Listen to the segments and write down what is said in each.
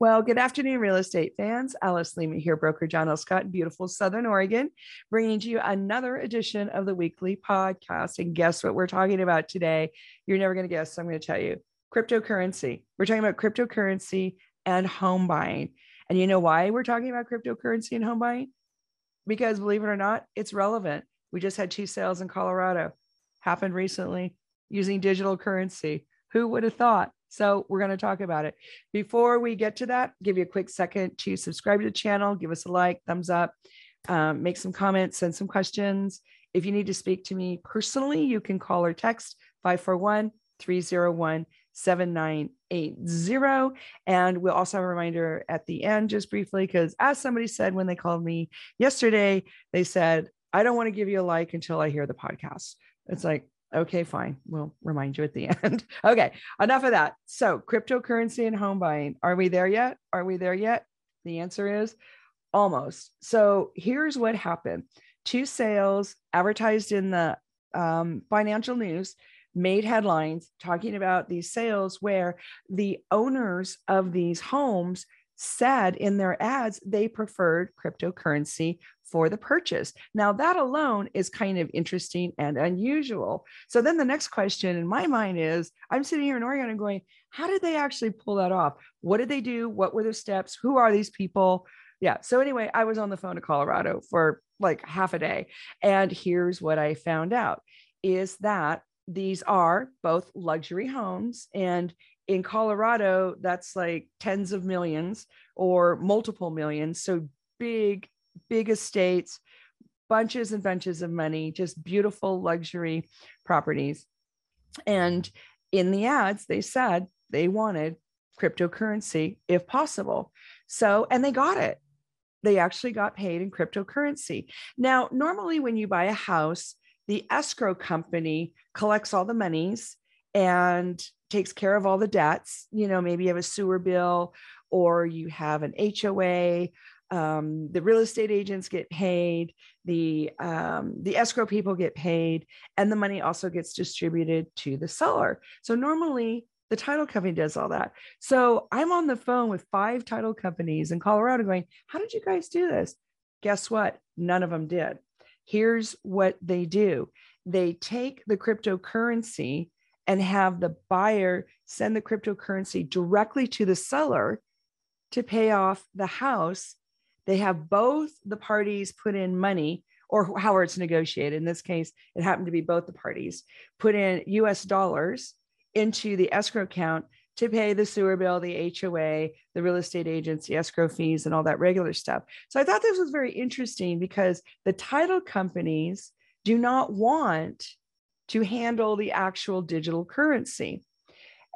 Well, good afternoon, real estate fans. Alice Lima here, broker John L. Scott in beautiful Southern Oregon, bringing to you another edition of the weekly podcast. And guess what we're talking about today? You're never going to guess. So I'm going to tell you cryptocurrency. We're talking about cryptocurrency and home buying. And you know why we're talking about cryptocurrency and home buying? Because believe it or not, it's relevant. We just had two sales in Colorado, happened recently using digital currency. Who would have thought? So we're going to talk about it. Before we get to that, give you a quick second to subscribe to the channel, give us a like, thumbs up, um, make some comments, send some questions. If you need to speak to me personally, you can call or text 541 301 7980. And we'll also have a reminder at the end, just briefly, because as somebody said when they called me yesterday, they said, I don't want to give you a like until I hear the podcast. It's like, Okay, fine. We'll remind you at the end. okay, enough of that. So, cryptocurrency and home buying. Are we there yet? Are we there yet? The answer is almost. So, here's what happened two sales advertised in the um, financial news made headlines talking about these sales where the owners of these homes said in their ads they preferred cryptocurrency for the purchase. Now, that alone is kind of interesting and unusual. So, then the next question in my mind is I'm sitting here in Oregon and going, how did they actually pull that off? What did they do? What were the steps? Who are these people? Yeah. So, anyway, I was on the phone to Colorado for like half a day. And here's what I found out is that these are both luxury homes and in Colorado, that's like tens of millions or multiple millions. So big big estates, bunches and bunches of money, just beautiful luxury properties. And in the ads, they said they wanted cryptocurrency if possible. So, and they got it. They actually got paid in cryptocurrency. Now, normally when you buy a house, the escrow company collects all the monies and takes care of all the debts. You know, maybe you have a sewer bill or you have an HOA um, the real estate agents get paid, the um, the escrow people get paid, and the money also gets distributed to the seller. So normally the title company does all that. So I'm on the phone with five title companies in Colorado going, How did you guys do this? Guess what? None of them did. Here's what they do they take the cryptocurrency and have the buyer send the cryptocurrency directly to the seller to pay off the house they have both the parties put in money or how it's negotiated. In this case, it happened to be both the parties put in US dollars into the escrow account to pay the sewer bill, the HOA, the real estate agency, escrow fees, and all that regular stuff. So I thought this was very interesting because the title companies do not want to handle the actual digital currency.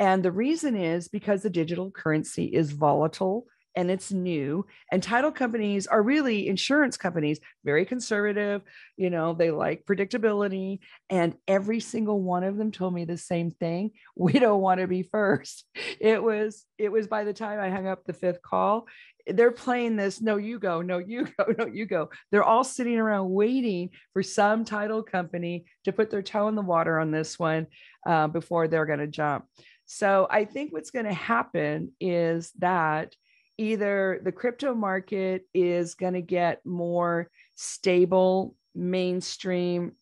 And the reason is because the digital currency is volatile and it's new and title companies are really insurance companies very conservative you know they like predictability and every single one of them told me the same thing we don't want to be first. It was it was by the time i hung up the fifth call they're playing this no you go no you go no you go. They're all sitting around waiting for some title company to put their toe in the water on this one uh, before they're going to jump. So i think what's going to happen is that either the crypto market is going to get more stable, mainstream,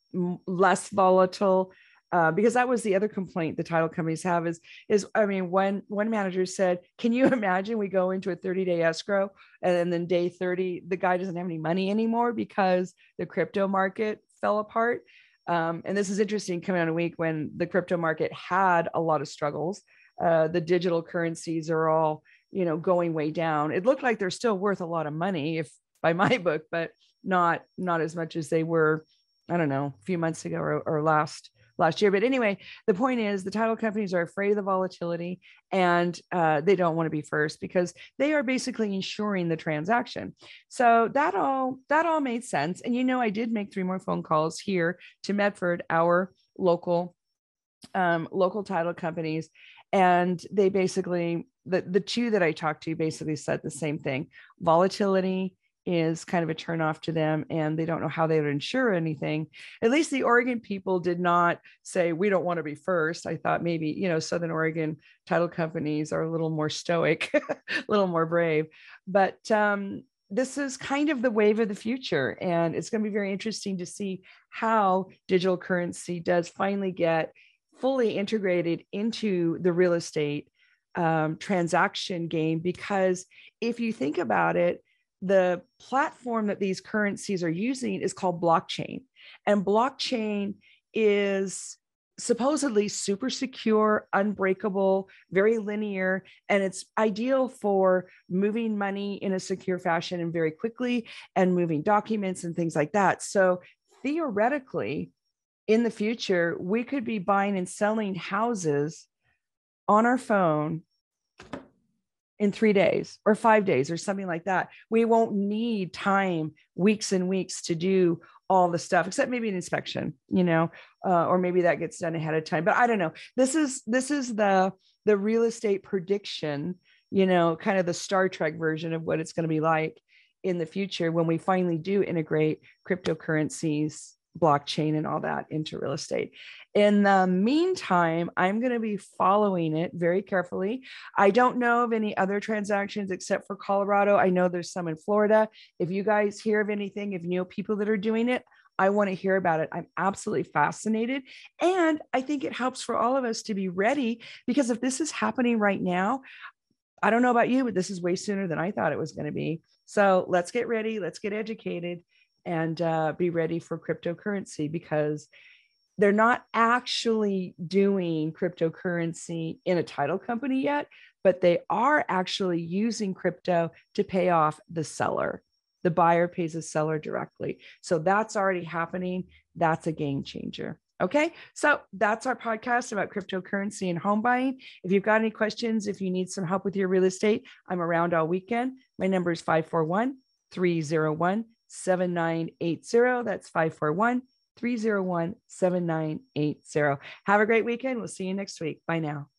less volatile. Uh, because that was the other complaint the title companies have is is I mean when one manager said, "Can you imagine we go into a 30 day escrow and then day 30 the guy doesn't have any money anymore because the crypto market fell apart." Um, and this is interesting coming on a week when the crypto market had a lot of struggles. Uh, the digital currencies are all you know going way down. It looked like they're still worth a lot of money if by my book but not not as much as they were i don't know a few months ago or, or last last year. But anyway the point is the title companies are afraid of the volatility and uh, they don't want to be first because they are basically insuring the transaction. So that all that all made sense. And you know i did make three more phone calls here to medford our local um, local title companies and they basically the, the two that i talked to basically said the same thing volatility is kind of a turnoff to them and they don't know how they would insure anything. At least the Oregon people did not say, we don't want to be first. I thought maybe, you know, Southern Oregon title companies are a little more stoic, a little more brave. But um, this is kind of the wave of the future. And it's going to be very interesting to see how digital currency does finally get fully integrated into the real estate um, transaction game. Because if you think about it, the platform that these currencies are using is called blockchain. And blockchain is supposedly super secure, unbreakable, very linear, and it's ideal for moving money in a secure fashion and very quickly and moving documents and things like that. So theoretically, in the future, we could be buying and selling houses on our phone in three days or five days or something like that. We won't need time, weeks and weeks to do all the stuff, except maybe an inspection, you know, uh, or maybe that gets done ahead of time. But I don't know. This is this is the the real estate prediction, you know, kind of the Star Trek version of what it's going to be like in the future when we finally do integrate cryptocurrencies blockchain and all that into real estate. In the meantime, I'm going to be following it very carefully. I don't know of any other transactions except for Colorado. I know there's some in Florida. If you guys hear of anything, if you know people that are doing it, I want to hear about it. I'm absolutely fascinated. And I think it helps for all of us to be ready because if this is happening right now, I don't know about you, but this is way sooner than I thought it was going to be. So let's get ready. Let's get educated and uh, be ready for cryptocurrency because they're not actually doing cryptocurrency in a title company yet, but they are actually using crypto to pay off the seller. The buyer pays the seller directly. So that's already happening. That's a game changer. Okay, so that's our podcast about cryptocurrency and home buying. If you've got any questions, if you need some help with your real estate, I'm around all weekend. My number is 541 301 7980. That's 541 301 7980. Have a great weekend. We'll see you next week. Bye now.